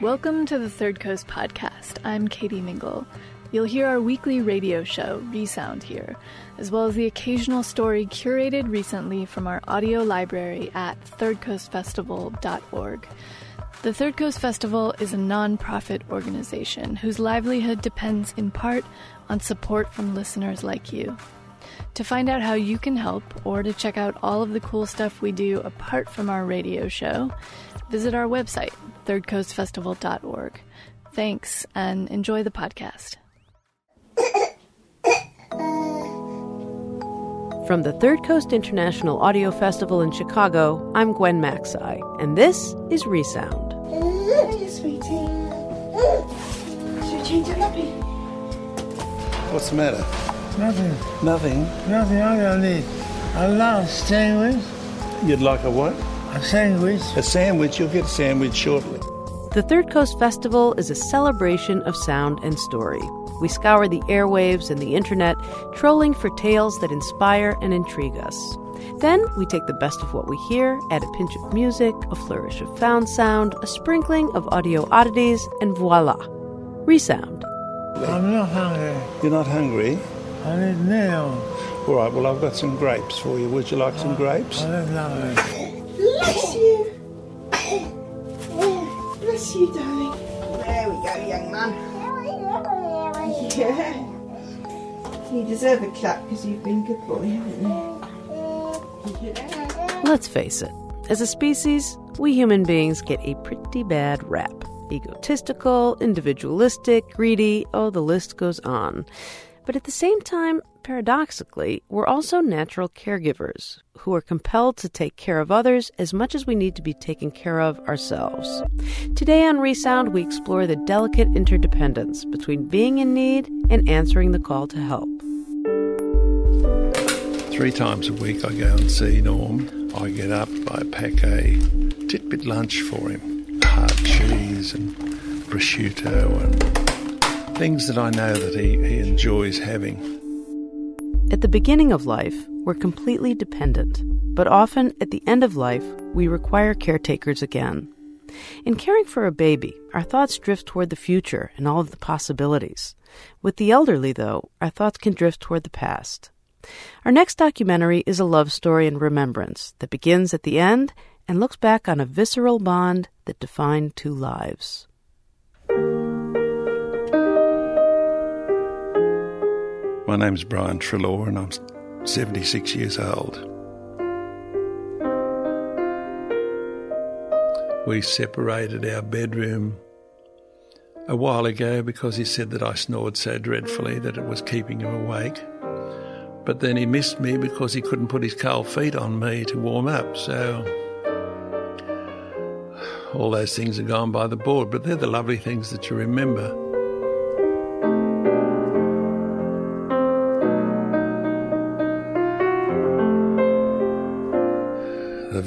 Welcome to the Third Coast Podcast. I'm Katie Mingle. You'll hear our weekly radio show, Resound, here, as well as the occasional story curated recently from our audio library at thirdcoastfestival.org. The Third Coast Festival is a non-profit organization whose livelihood depends in part on support from listeners like you. To find out how you can help or to check out all of the cool stuff we do apart from our radio show, visit our website, thirdcoastfestival.org. Thanks and enjoy the podcast. From the Third Coast International Audio Festival in Chicago, I'm Gwen Macsai, and this is Resound. Hey, sweetie. Should we change your nappy? What's the matter? Nothing. Nothing. Nothing I don't need. I love sandwich. You'd like a what? A sandwich. A sandwich. You'll get a sandwich shortly. The Third Coast Festival is a celebration of sound and story. We scour the airwaves and the internet, trolling for tales that inspire and intrigue us. Then we take the best of what we hear, add a pinch of music, a flourish of found sound, a sprinkling of audio oddities, and voila! Resound. I'm not hungry. You're not hungry? I need meal. All right, well, I've got some grapes for you. Would you like some oh, grapes? I don't know. Bless you. Bless you, darling. There we go, young man. Yeah. You deserve a clap because you've been a good boy, haven't you? Let's face it, as a species, we human beings get a pretty bad rap. Egotistical, individualistic, greedy, oh, the list goes on. But at the same time, paradoxically, we're also natural caregivers who are compelled to take care of others as much as we need to be taken care of ourselves. Today on Resound, we explore the delicate interdependence between being in need and answering the call to help. Three times a week I go and see Norm. I get up, I pack a titbit lunch for him. Hard cheese and prosciutto and things that I know that he, he enjoys having. At the beginning of life, we're completely dependent, but often at the end of life, we require caretakers again. In caring for a baby, our thoughts drift toward the future and all of the possibilities. With the elderly, though, our thoughts can drift toward the past. Our next documentary is a love story in remembrance that begins at the end and looks back on a visceral bond that defined two lives. My name's Brian Trelaw and I'm 76 years old. We separated our bedroom a while ago because he said that I snored so dreadfully that it was keeping him awake. But then he missed me because he couldn't put his cold feet on me to warm up. So all those things are gone by the board, but they're the lovely things that you remember.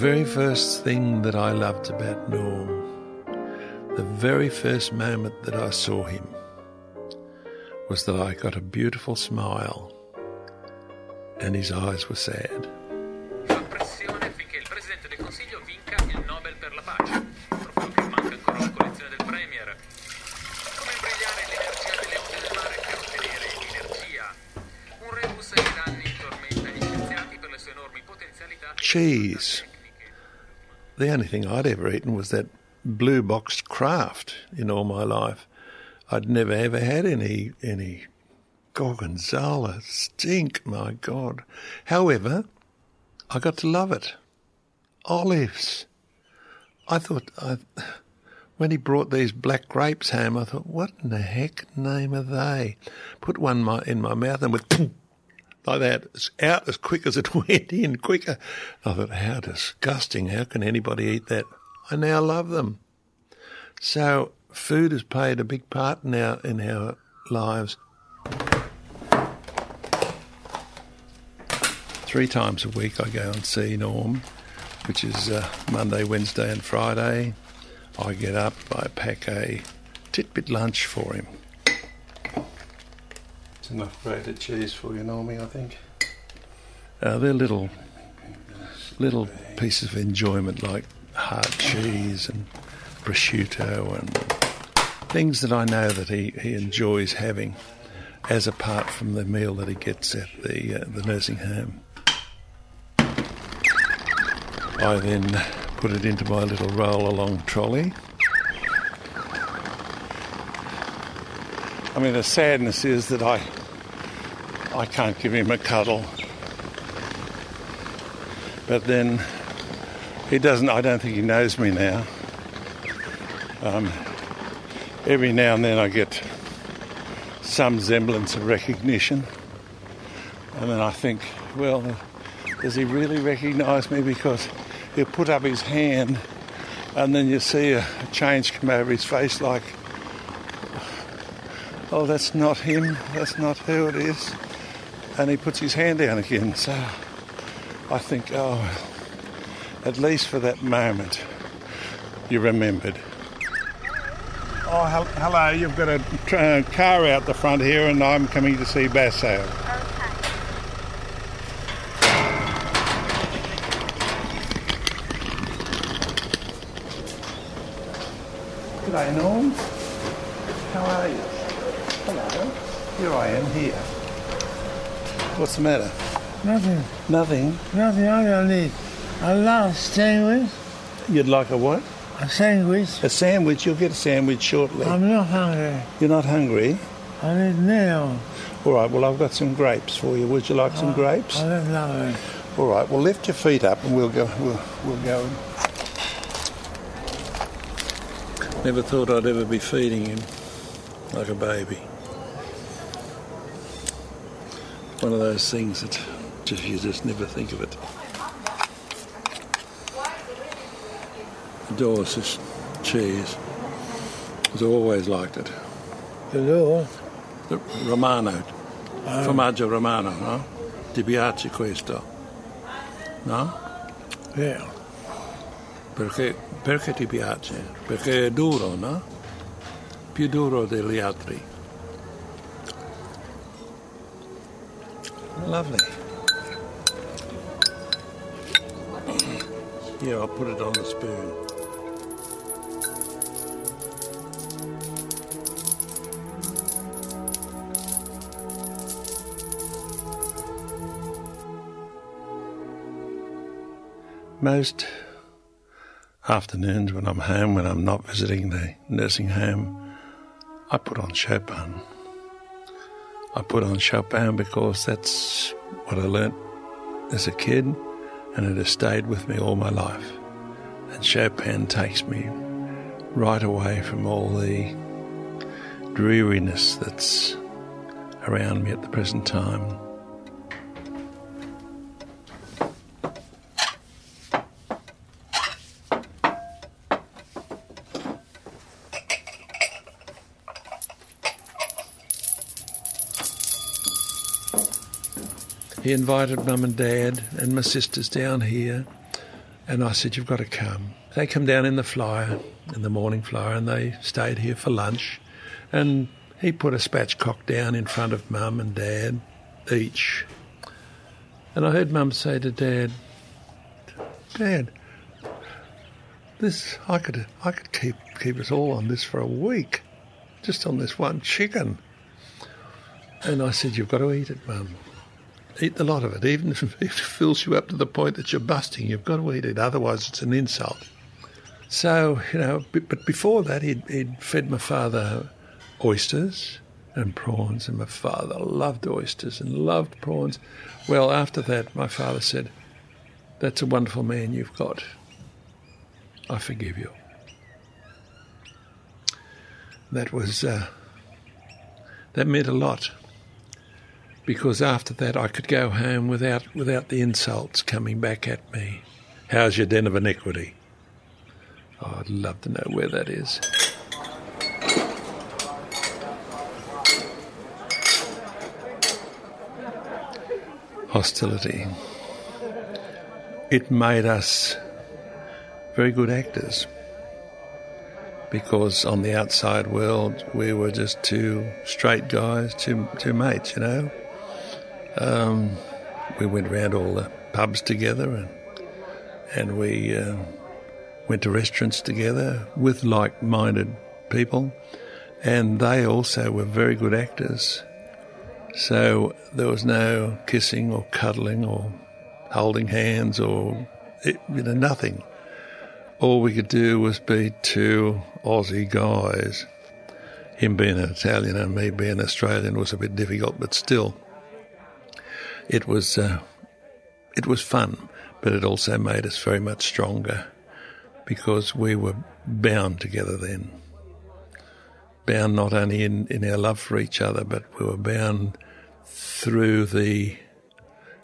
Very first thing that I loved about Norm, the very first moment that I saw him, was that I got a beautiful smile and his eyes were sad. Fa pressione finché il Presidente del Consiglio vinca il Nobel per la pace. Proprio che manca ancora la collezione del Premier. Come imbrigliare l'energia delle onde del mare per ottenere energia. Un rebus che da anni tormenta gli scienziati per le sue enormi potenzialità. Cheese. The only thing I'd ever eaten was that blue boxed Kraft in all my life. I'd never ever had any any gorgonzola stink, my God. However, I got to love it. Olives. I thought I when he brought these black grapes home, I thought, what in the heck name are they? Put one in my, in my mouth and went, like that. It's out as quick as it went in, quicker. I thought, how disgusting. How can anybody eat that? I now love them. So food has played a big part now in our lives. Three times a week I go and see Norm, which is uh, Monday, Wednesday, and Friday. I get up, I pack a titbit lunch for him. Enough grated cheese for you, Normie, I think. Uh, they're little, little pieces of enjoyment like hard cheese and prosciutto and things that I know that he, he enjoys having as apart from the meal that he gets at the, uh, the nursing home. I then put it into my little roll along trolley. I mean, the sadness is that I, I can't give him a cuddle. But then he doesn't, I don't think he knows me now. Um, every now and then I get some semblance of recognition. And then I think, well, does he really recognise me? Because he'll put up his hand and then you see a, a change come over his face like, oh, that's not him, that's not who it is. And he puts his hand down again. So I think, oh, at least for that moment, you remembered. Oh, hel- hello, you've got a tra- car out the front here, and I'm coming to see Basso. Okay. G'day, Norm. How are you? Hello. Here I am, here. What's the matter? Nothing. Nothing. Nothing I don't need. A large sandwich. You'd like a what? A sandwich. A sandwich. You'll get a sandwich shortly. I'm not hungry. You're not hungry? I need now. All right, well, I've got some grapes for you. Would you like some oh, grapes? I don't know. All right, well, lift your feet up and we'll go. We'll, we'll go. Never thought I'd ever be feeding him like a baby. One of those things that just you just never think of it. Adores this cheese. I've always liked it. The door. The Romano, oh. formaggio Romano, no? Ti piace questo? No? Yeah. Perché, perché ti piace? Perché è duro, no? Più duro degli altri. Lovely. Yeah, I'll put it on the spoon. Most afternoons when I'm home, when I'm not visiting the nursing home, I put on Chopin. I put on Chopin because that's what I learnt as a kid and it has stayed with me all my life. And Chopin takes me right away from all the dreariness that's around me at the present time. Invited mum and dad and my sisters down here, and I said, You've got to come. They come down in the flyer, in the morning flyer, and they stayed here for lunch. And he put a spatchcock down in front of mum and dad, each. And I heard mum say to dad, Dad, this I could I could keep keep us all on this for a week, just on this one chicken. And I said, You've got to eat it, mum eat the lot of it, even if it fills you up to the point that you're busting. You've got to eat it, otherwise it's an insult. So you know, but before that, he'd, he'd fed my father oysters and prawns, and my father loved oysters and loved prawns. Well, after that, my father said, "That's a wonderful man you've got. I forgive you." That was uh, that meant a lot because after that I could go home without without the insults coming back at me. How's your den of iniquity? Oh, I'd love to know where that is. Hostility. It made us very good actors because on the outside world we were just two straight guys, two two mates, you know. Um, we went around all the pubs together and and we uh, went to restaurants together with like-minded people, and they also were very good actors. So there was no kissing or cuddling or holding hands or it, you know nothing. All we could do was be two Aussie guys. Him being an Italian and me being Australian was a bit difficult, but still, it was uh, it was fun. But it also made us very much stronger because we were bound together then. Bound not only in, in our love for each other, but we were bound through the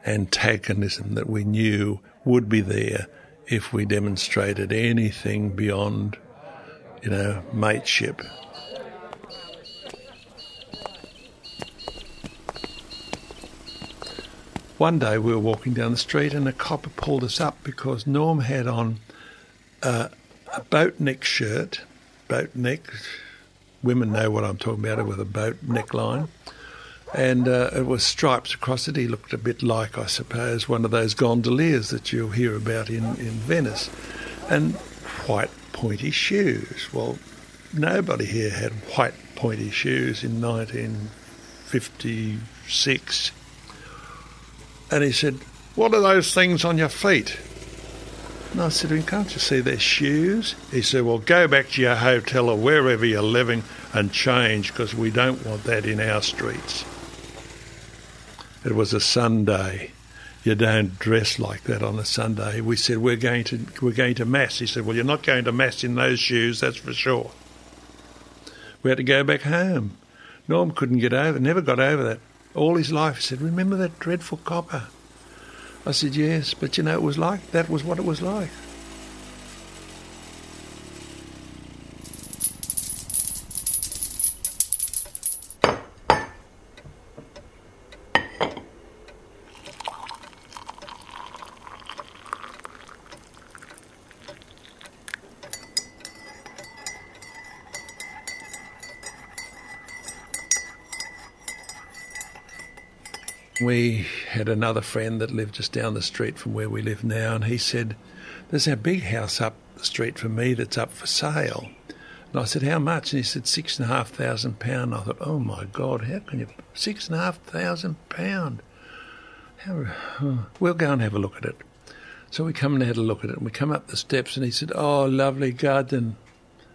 antagonism that we knew would be there if we demonstrated anything beyond, you know, mateship. One day we were walking down the street and a copper pulled us up because Norm had on uh, a boat neck shirt, boat neck. Women know what I'm talking about with a boat neckline. And uh, it was stripes across it. He looked a bit like, I suppose, one of those gondoliers that you'll hear about in, in Venice. And white pointy shoes. Well, nobody here had white pointy shoes in 1956. And he said, What are those things on your feet? And I said to Can't you see they're shoes? He said, Well, go back to your hotel or wherever you're living and change because we don't want that in our streets. It was a Sunday. You don't dress like that on a Sunday. We said we're going to we're going to mass. He said, "Well, you're not going to mass in those shoes, that's for sure." We had to go back home. Norm couldn't get over, never got over that. All his life, he said, "Remember that dreadful copper?" I said, "Yes, but you know, it was like that was what it was like." We had another friend that lived just down the street from where we live now, and he said, There's a big house up the street from me that's up for sale. And I said, How much? And he said, Six and a half thousand pound. I thought, Oh my God, how can you? Six and a half thousand pound. How, oh, we'll go and have a look at it. So we come and had a look at it, and we come up the steps, and he said, Oh, lovely garden,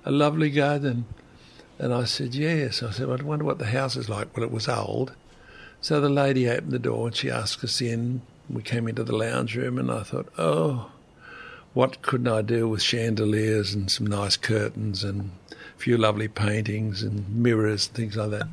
a lovely garden. And I said, Yes. I said, I wonder what the house is like. Well, it was old. So the lady opened the door and she asked us in. We came into the lounge room and I thought, oh, what couldn't I do with chandeliers and some nice curtains and a few lovely paintings and mirrors and things like that.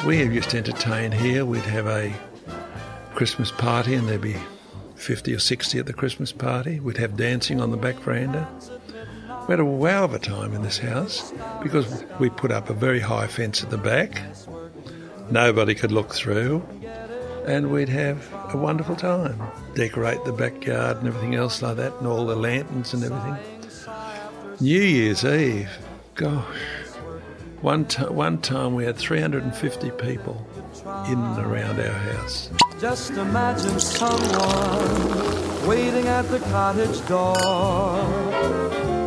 We used to entertain here. We'd have a Christmas party and there'd be 50 or 60 at the Christmas party. We'd have dancing on the back veranda. We had a wow of a time in this house because we put up a very high fence at the back. Nobody could look through. And we'd have a wonderful time. Decorate the backyard and everything else like that, and all the lanterns and everything. New Year's Eve, gosh. One, t- one time we had 350 people in and around our house. Just imagine someone waiting at the cottage door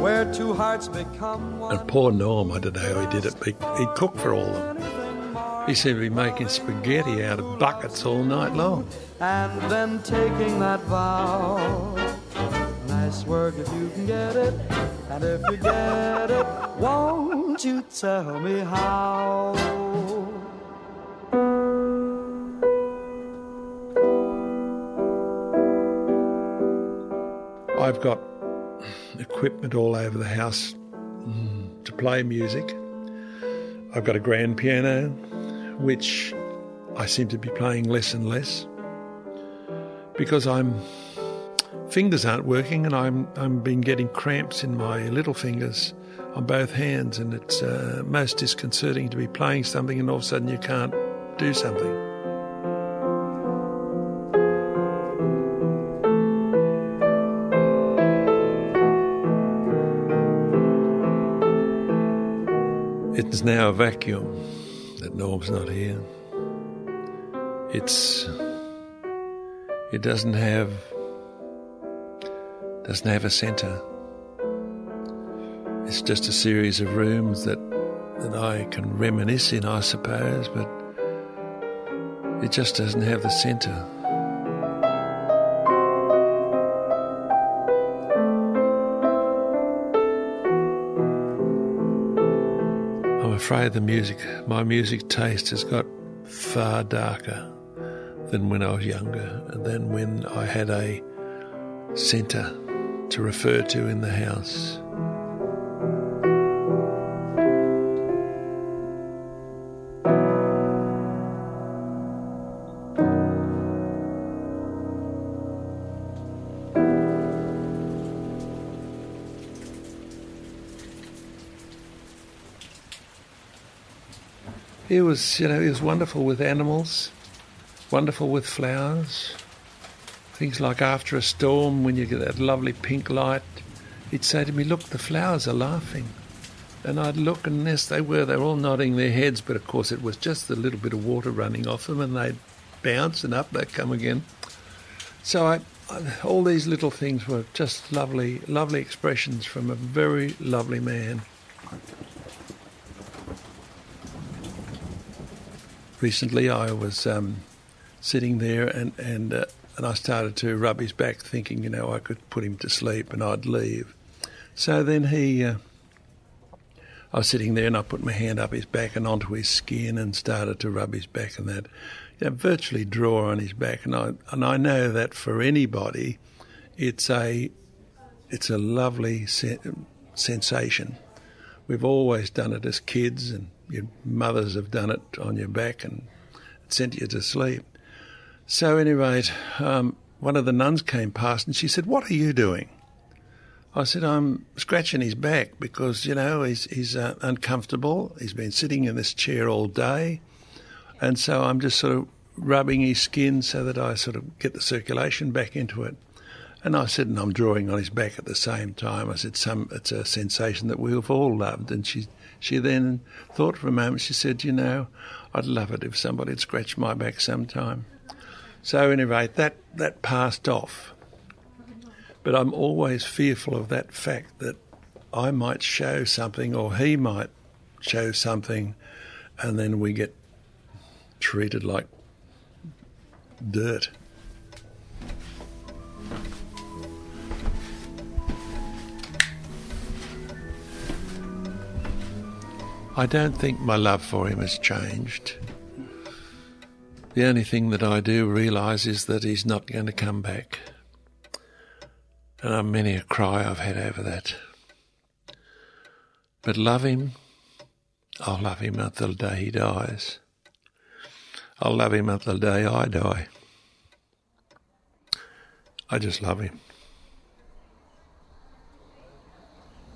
where two hearts become one. And poor Norm, I don't know how he did it, but he, cooked for all of them. He seemed to be making spaghetti out of buckets all night long. And then taking that vow. Nice work if you can get it. And if you get it, won't you tell me how? I've got equipment all over the house mm, to play music. I've got a grand piano, which I seem to be playing less and less because I'm fingers aren't working and I'm I'm been getting cramps in my little fingers on both hands and it's uh, most disconcerting to be playing something and all of a sudden you can't do something. It's now a vacuum that Norm's not here. It's it doesn't have doesn't have a centre. It's just a series of rooms that that I can reminisce in, I suppose, but it just doesn't have the centre. Afraid the music, my music taste has got far darker than when I was younger and than when I had a centre to refer to in the house. He was, you know, he was wonderful with animals, wonderful with flowers. Things like after a storm, when you get that lovely pink light, he'd say to me, Look, the flowers are laughing. And I'd look, and yes, they were. They were all nodding their heads, but of course it was just a little bit of water running off them, and they'd bounce, and up they'd come again. So I, I, all these little things were just lovely, lovely expressions from a very lovely man. Recently, I was um, sitting there, and and uh, and I started to rub his back, thinking, you know, I could put him to sleep, and I'd leave. So then he. Uh, I was sitting there and I put my hand up his back and onto his skin and started to rub his back and that, you know, virtually draw on his back. And I and I know that for anybody, it's a it's a lovely se- sensation. We've always done it as kids, and your mothers have done it on your back and sent you to sleep. So, anyway, um, one of the nuns came past and she said, "What are you doing?" I said, I'm scratching his back because, you know, he's, he's uh, uncomfortable. He's been sitting in this chair all day. And so I'm just sort of rubbing his skin so that I sort of get the circulation back into it. And I said, and I'm drawing on his back at the same time. I said, some, it's a sensation that we've all loved. And she, she then thought for a moment, she said, you know, I'd love it if somebody had scratched my back sometime. So anyway, that, that passed off. But I'm always fearful of that fact that I might show something or he might show something and then we get treated like dirt. I don't think my love for him has changed. The only thing that I do realise is that he's not going to come back. And uh, many a cry I've had over that. But love him, I'll love him until the day he dies. I'll love him until the day I die. I just love him.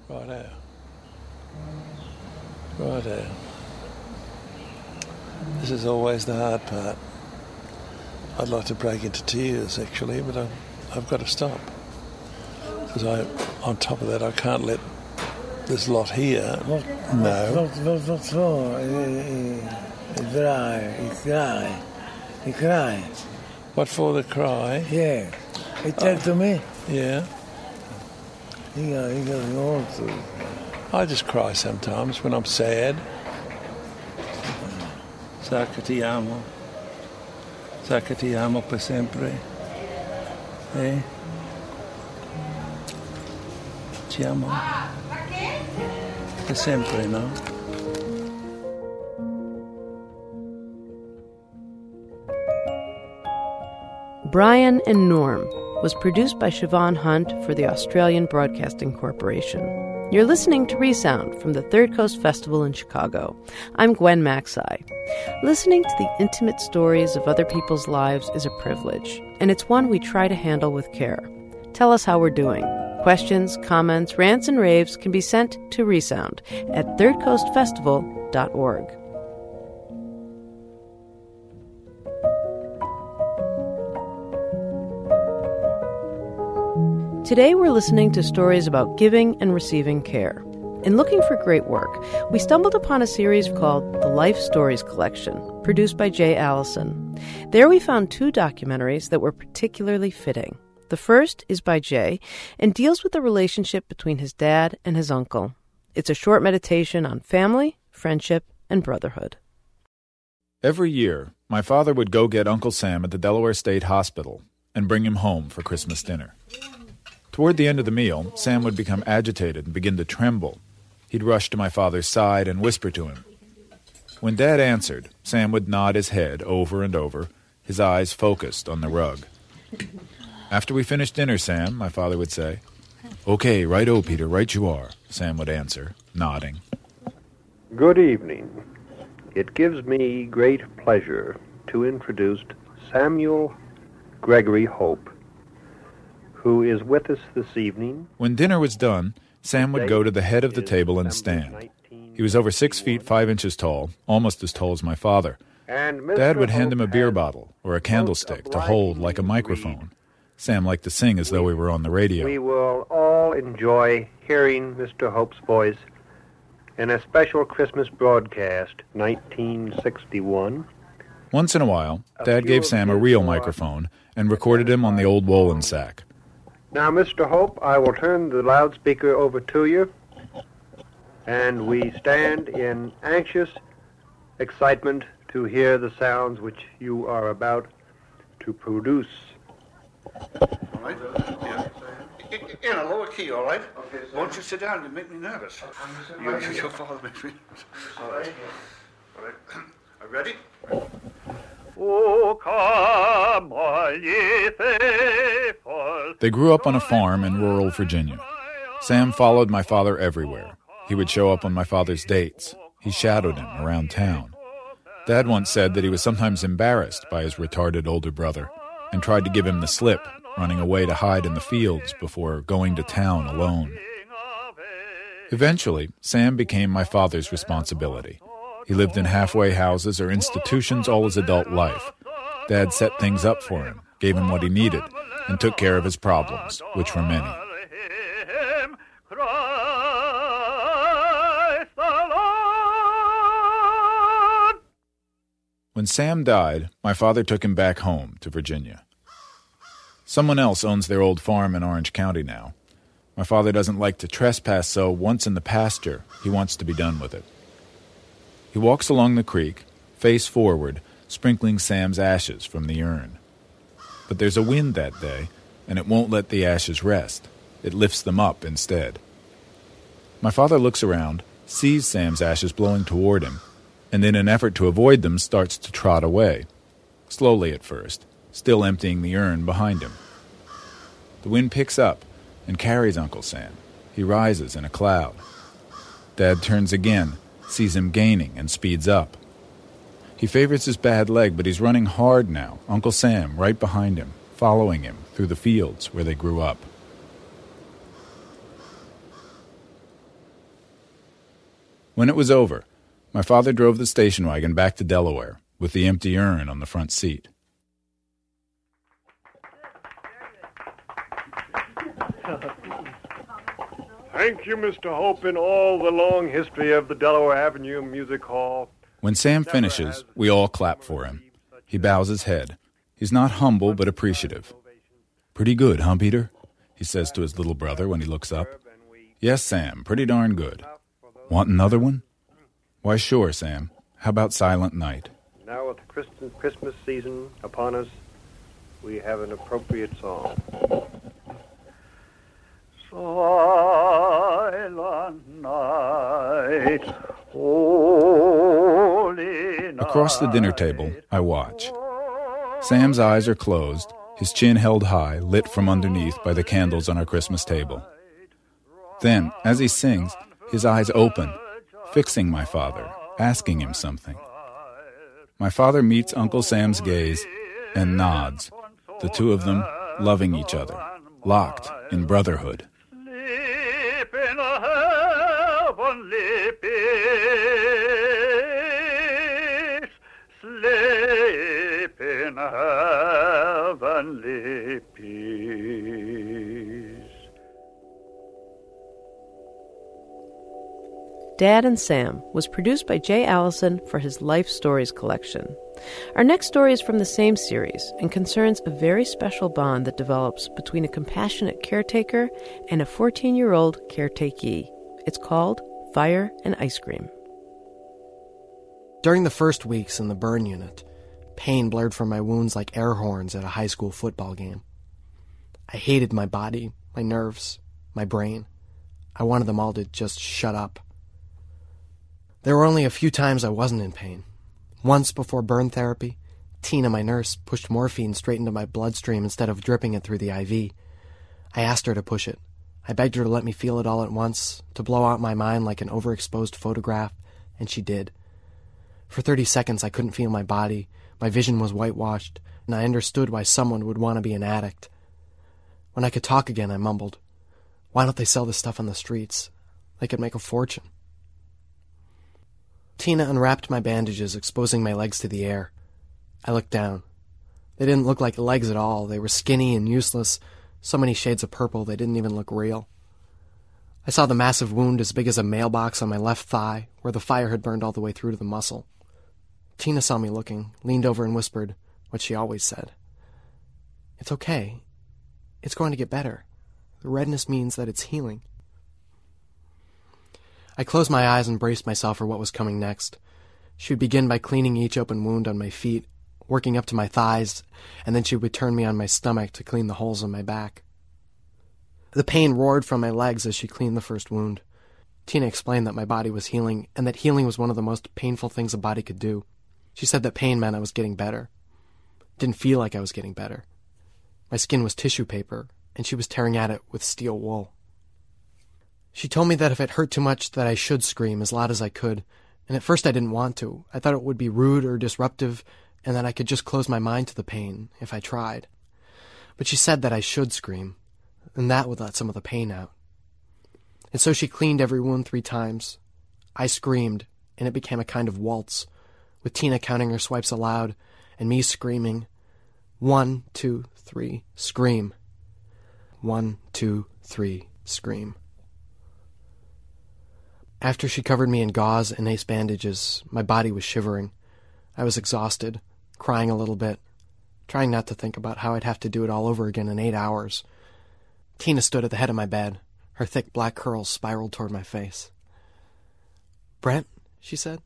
Right Righto. Righto. This is always the hard part. I'd like to break into tears actually, but I, I've got to stop because I, on top of that, I can't let this lot here. What, no. What, what, what's wrong? He, he, he cry, he cry. What for the cry? Yeah, he tell oh. to me. Yeah. He got, he got to. I just cry sometimes when I'm sad. Sa che ti amo. Sa che ti amo per sempre. Eh? Ti amo. Per sempre, no? Brian and Norm, was produced by Siobhan Hunt for the Australian Broadcasting Corporation. You're listening to Resound from the Third Coast Festival in Chicago. I'm Gwen Macsai. Listening to the intimate stories of other people's lives is a privilege, and it's one we try to handle with care. Tell us how we're doing. Questions, comments, rants, and raves can be sent to Resound at thirdcoastfestival.org. Today we're listening to stories about giving and receiving care. In looking for great work, we stumbled upon a series called The Life Stories Collection, produced by Jay Allison. There we found two documentaries that were particularly fitting. The first is by Jay and deals with the relationship between his dad and his uncle. It's a short meditation on family, friendship, and brotherhood. Every year, my father would go get Uncle Sam at the Delaware State Hospital and bring him home for Christmas dinner. Toward the end of the meal, Sam would become agitated and begin to tremble. He'd rush to my father's side and whisper to him. When Dad answered, Sam would nod his head over and over, his eyes focused on the rug. After we finished dinner, Sam, my father would say. Okay, right o, Peter, right you are, Sam would answer, nodding. Good evening. It gives me great pleasure to introduce Samuel Gregory Hope, who is with us this evening. When dinner was done, Sam would go to the head of the table and stand. He was over six feet five inches tall, almost as tall as my father. And Dad would hand him a beer bottle or a candlestick to hold like a microphone. Sam liked to sing as though we were on the radio. We will all enjoy hearing Mr. Hope's voice in a special Christmas broadcast, 1961. Once in a while, Dad gave Sam a real microphone and recorded him on the old Wollensak. Now, Mr. Hope, I will turn the loudspeaker over to you, and we stand in anxious excitement to hear the sounds which you are about to produce. All right? Yeah. In- In a lower key, all right? Won't you sit down? You make me nervous. You, your father makes me nervous. All right. All right. Are you ready? They grew up on a farm in rural Virginia. Sam followed my father everywhere. He would show up on my father's dates. He shadowed him around town. Dad once said that he was sometimes embarrassed by his retarded older brother and tried to give him the slip, running away to hide in the fields before going to town alone. Eventually, Sam became my father's responsibility. He lived in halfway houses or institutions all his adult life. Dad set things up for him, gave him what he needed, and took care of his problems, which were many. When Sam died, my father took him back home to Virginia. Someone else owns their old farm in Orange County now. My father doesn't like to trespass, so once in the pasture, he wants to be done with it. He walks along the creek, face forward, sprinkling Sam's ashes from the urn. But there's a wind that day, and it won't let the ashes rest. It lifts them up instead. My father looks around, sees Sam's ashes blowing toward him, and in an effort to avoid them starts to trot away, slowly at first, still emptying the urn behind him. The wind picks up and carries Uncle Sam. He rises in a cloud. Dad turns again, sees him gaining, and speeds up. He favors his bad leg, but he's running hard now, Uncle Sam right behind him, following him through the fields where they grew up. When it was over, my father drove the station wagon back to Delaware with the empty urn on the front seat. Thank you, Mr. Hope, in all the long history of the Delaware Avenue Music Hall. When Sam finishes, we all clap for him. He bows his head. He's not humble, but appreciative. Pretty good, huh, Peter? He says to his little brother when he looks up. Yes, Sam, pretty darn good. Want another one? Why, sure, Sam. How about Silent Night? Now, with the Christmas season upon us, we have an appropriate song. Silent night, holy night. Across the dinner table, I watch. Sam's eyes are closed, his chin held high, lit from underneath by the candles on our Christmas table. Then, as he sings, his eyes open, fixing my father, asking him something. My father meets Uncle Sam's gaze and nods, the two of them loving each other, locked in brotherhood. Heavenly peace. Dad and Sam was produced by Jay Allison for his Life Stories collection. Our next story is from the same series and concerns a very special bond that develops between a compassionate caretaker and a 14 year old caretakee. It's called Fire and Ice Cream. During the first weeks in the burn unit, pain blared from my wounds like air horns at a high school football game. I hated my body, my nerves, my brain. I wanted them all to just shut up. There were only a few times I wasn't in pain. Once before burn therapy, Tina, my nurse, pushed morphine straight into my bloodstream instead of dripping it through the IV. I asked her to push it. I begged her to let me feel it all at once, to blow out my mind like an overexposed photograph, and she did. For 30 seconds, I couldn't feel my body. My vision was whitewashed, and I understood why someone would want to be an addict. When I could talk again, I mumbled, Why don't they sell this stuff on the streets? They could make a fortune. Tina unwrapped my bandages, exposing my legs to the air. I looked down. They didn't look like legs at all. They were skinny and useless, so many shades of purple they didn't even look real. I saw the massive wound as big as a mailbox on my left thigh, where the fire had burned all the way through to the muscle. Tina saw me looking, leaned over and whispered what she always said. It's okay. It's going to get better. The redness means that it's healing. I closed my eyes and braced myself for what was coming next. She would begin by cleaning each open wound on my feet, working up to my thighs, and then she would turn me on my stomach to clean the holes on my back. The pain roared from my legs as she cleaned the first wound. Tina explained that my body was healing, and that healing was one of the most painful things a body could do. She said that pain meant I was getting better. Didn't feel like I was getting better. My skin was tissue paper, and she was tearing at it with steel wool. She told me that if it hurt too much that I should scream as loud as I could, and at first I didn't want to. I thought it would be rude or disruptive, and that I could just close my mind to the pain if I tried. But she said that I should scream, and that would let some of the pain out. And so she cleaned every wound three times. I screamed, and it became a kind of waltz, with Tina counting her swipes aloud, and me screaming, One, two, three, scream. One, two, three, scream. After she covered me in gauze and ace bandages, my body was shivering. I was exhausted, crying a little bit, trying not to think about how I'd have to do it all over again in eight hours. Tina stood at the head of my bed, her thick black curls spiraled toward my face. Brent, she said,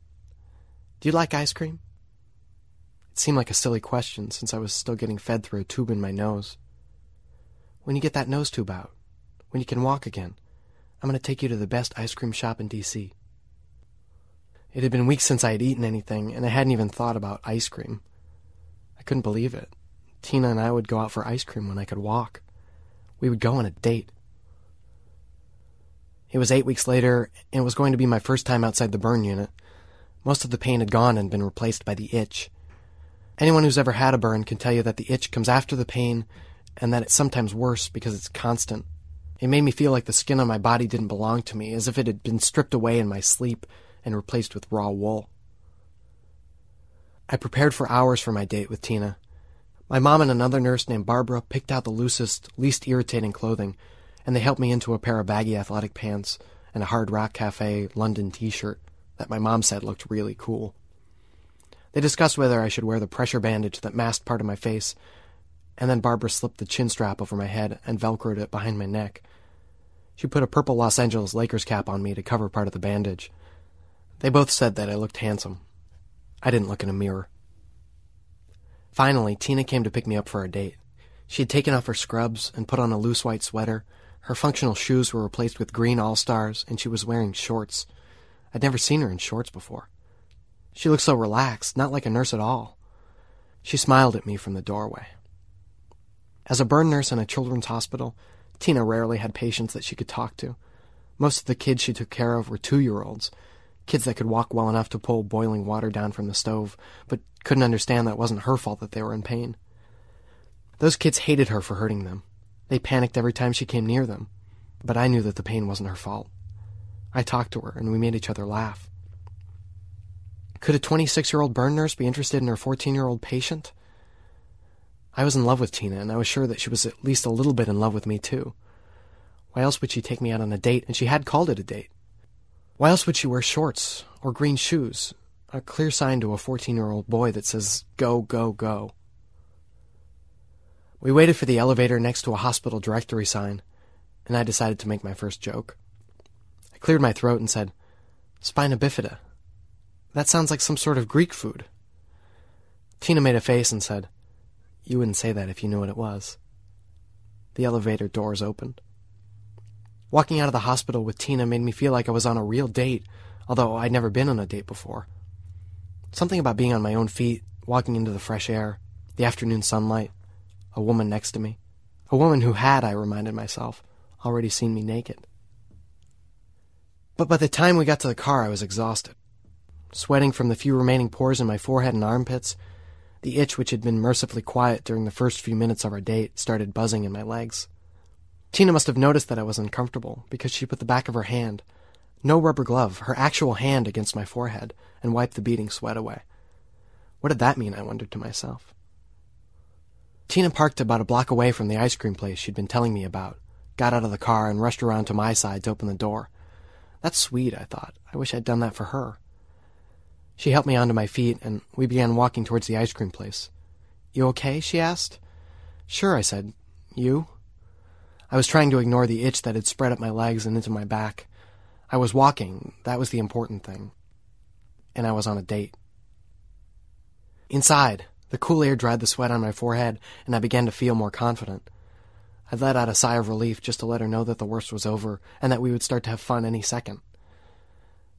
do you like ice cream? It seemed like a silly question since I was still getting fed through a tube in my nose. When you get that nose tube out, when you can walk again, I'm going to take you to the best ice cream shop in D.C. It had been weeks since I had eaten anything, and I hadn't even thought about ice cream. I couldn't believe it. Tina and I would go out for ice cream when I could walk. We would go on a date. It was eight weeks later, and it was going to be my first time outside the burn unit. Most of the pain had gone and been replaced by the itch. Anyone who's ever had a burn can tell you that the itch comes after the pain, and that it's sometimes worse because it's constant. It made me feel like the skin on my body didn't belong to me, as if it had been stripped away in my sleep and replaced with raw wool. I prepared for hours for my date with Tina. My mom and another nurse named Barbara picked out the loosest, least irritating clothing, and they helped me into a pair of baggy athletic pants and a Hard Rock Cafe London t shirt that my mom said looked really cool. They discussed whether I should wear the pressure bandage that masked part of my face, and then Barbara slipped the chin strap over my head and velcroed it behind my neck. She put a purple Los Angeles Lakers cap on me to cover part of the bandage. They both said that I looked handsome. I didn't look in a mirror. Finally, Tina came to pick me up for a date. She had taken off her scrubs and put on a loose white sweater. Her functional shoes were replaced with green All Stars, and she was wearing shorts. I'd never seen her in shorts before. She looked so relaxed, not like a nurse at all. She smiled at me from the doorway. As a burn nurse in a children's hospital, Tina rarely had patients that she could talk to. Most of the kids she took care of were two year olds, kids that could walk well enough to pull boiling water down from the stove, but couldn't understand that it wasn't her fault that they were in pain. Those kids hated her for hurting them. They panicked every time she came near them, but I knew that the pain wasn't her fault. I talked to her, and we made each other laugh. Could a 26 year old burn nurse be interested in her 14 year old patient? I was in love with Tina, and I was sure that she was at least a little bit in love with me, too. Why else would she take me out on a date? And she had called it a date. Why else would she wear shorts or green shoes? A clear sign to a 14 year old boy that says, Go, go, go. We waited for the elevator next to a hospital directory sign, and I decided to make my first joke. I cleared my throat and said, Spina bifida. That sounds like some sort of Greek food. Tina made a face and said, You wouldn't say that if you knew what it was. The elevator doors opened. Walking out of the hospital with Tina made me feel like I was on a real date, although I'd never been on a date before. Something about being on my own feet, walking into the fresh air, the afternoon sunlight, a woman next to me. A woman who had, I reminded myself, already seen me naked. But by the time we got to the car, I was exhausted. Sweating from the few remaining pores in my forehead and armpits, the itch which had been mercifully quiet during the first few minutes of our date started buzzing in my legs. Tina must have noticed that I was uncomfortable because she put the back of her hand, no rubber glove, her actual hand against my forehead and wiped the beating sweat away. What did that mean, I wondered to myself. Tina parked about a block away from the ice cream place she'd been telling me about, got out of the car, and rushed around to my side to open the door. That's sweet, I thought. I wish I'd done that for her. She helped me onto my feet, and we began walking towards the ice cream place. You okay? she asked. Sure, I said. You? I was trying to ignore the itch that had spread up my legs and into my back. I was walking, that was the important thing. And I was on a date. Inside, the cool air dried the sweat on my forehead, and I began to feel more confident. I let out a sigh of relief just to let her know that the worst was over and that we would start to have fun any second.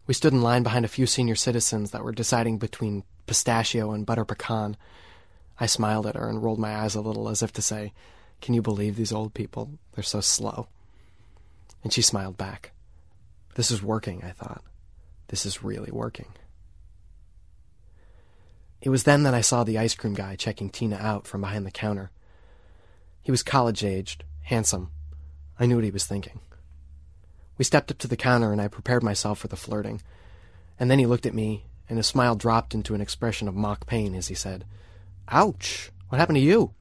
We stood in line behind a few senior citizens that were deciding between pistachio and butter pecan. I smiled at her and rolled my eyes a little as if to say, can you believe these old people? They're so slow. And she smiled back. This is working, I thought. This is really working. It was then that I saw the ice cream guy checking Tina out from behind the counter. He was college aged, handsome. I knew what he was thinking. We stepped up to the counter and I prepared myself for the flirting. And then he looked at me, and his smile dropped into an expression of mock pain as he said, Ouch! What happened to you?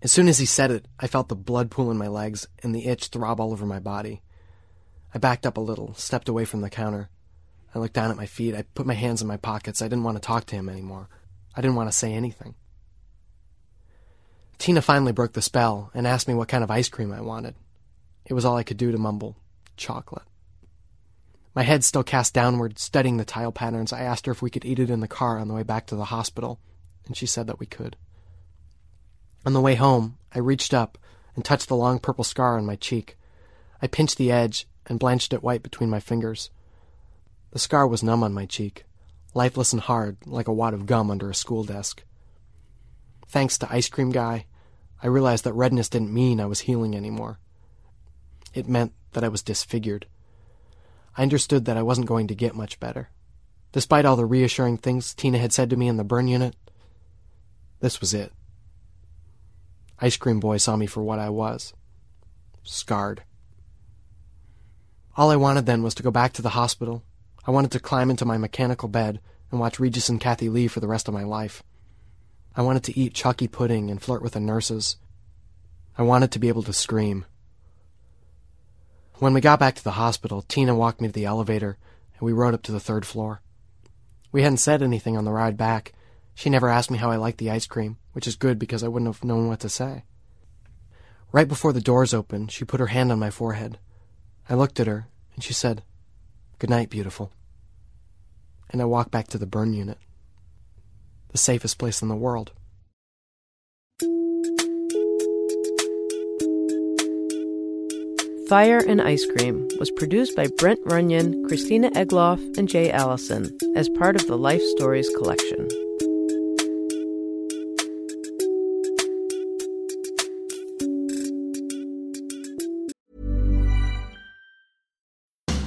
As soon as he said it, I felt the blood pool in my legs and the itch throb all over my body. I backed up a little, stepped away from the counter. I looked down at my feet. I put my hands in my pockets. I didn't want to talk to him anymore. I didn't want to say anything. Tina finally broke the spell and asked me what kind of ice cream I wanted. It was all I could do to mumble, chocolate. My head still cast downward, studying the tile patterns. I asked her if we could eat it in the car on the way back to the hospital, and she said that we could. On the way home, I reached up and touched the long purple scar on my cheek. I pinched the edge and blanched it white between my fingers. The scar was numb on my cheek, lifeless and hard, like a wad of gum under a school desk. Thanks to Ice Cream Guy, I realized that redness didn't mean I was healing anymore. It meant that I was disfigured. I understood that I wasn't going to get much better. Despite all the reassuring things Tina had said to me in the burn unit, this was it. Ice Cream Boy saw me for what I was scarred. All I wanted then was to go back to the hospital. I wanted to climb into my mechanical bed and watch Regis and Kathie Lee for the rest of my life. I wanted to eat chalky pudding and flirt with the nurses. I wanted to be able to scream. When we got back to the hospital, Tina walked me to the elevator and we rode up to the third floor. We hadn't said anything on the ride back. She never asked me how I liked the ice cream, which is good because I wouldn't have known what to say. Right before the doors opened, she put her hand on my forehead. I looked at her, and she said, Good night, beautiful. And I walked back to the burn unit. The safest place in the world. Fire and Ice Cream was produced by Brent Runyon, Christina Egloff, and Jay Allison as part of the Life Stories collection.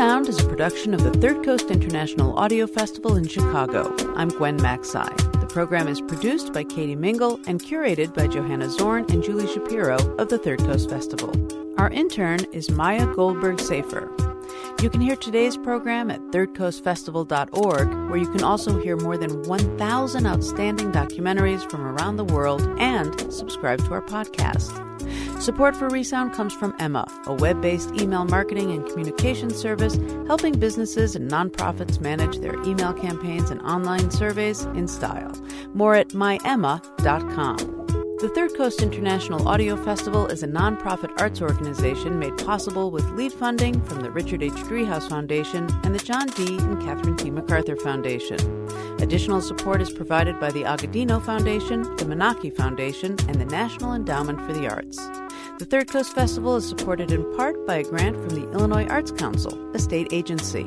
Resound is a production of the Third Coast International Audio Festival in Chicago. I'm Gwen Macsai. The program is produced by Katie Mingle and curated by Johanna Zorn and Julie Shapiro of the Third Coast Festival. Our intern is Maya Goldberg Safer. You can hear today's program at thirdcoastfestival.org, where you can also hear more than 1,000 outstanding documentaries from around the world and subscribe to our podcast. Support for Resound comes from Emma, a web based email marketing and communication service helping businesses and nonprofits manage their email campaigns and online surveys in style. More at myemma.com. The Third Coast International Audio Festival is a nonprofit arts organization made possible with lead funding from the Richard H. Driehaus Foundation and the John D. and Catherine T. MacArthur Foundation. Additional support is provided by the Agudino Foundation, the Menaki Foundation, and the National Endowment for the Arts. The Third Coast Festival is supported in part by a grant from the Illinois Arts Council, a state agency.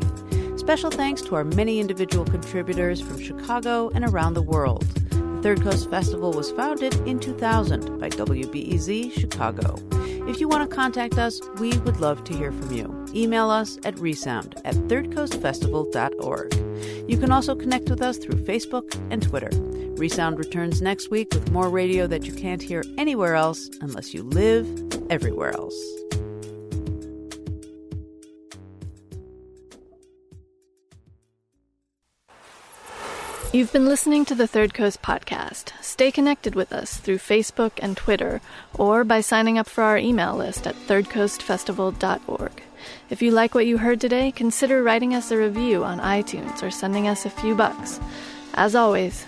Special thanks to our many individual contributors from Chicago and around the world. The Third Coast Festival was founded in 2000 by WBEZ Chicago. If you want to contact us, we would love to hear from you. Email us at resound at thirdcoastfestival.org. You can also connect with us through Facebook and Twitter. Resound returns next week with more radio that you can't hear anywhere else unless you live everywhere else. You've been listening to the Third Coast podcast. Stay connected with us through Facebook and Twitter, or by signing up for our email list at thirdcoastfestival.org. If you like what you heard today, consider writing us a review on iTunes or sending us a few bucks. As always,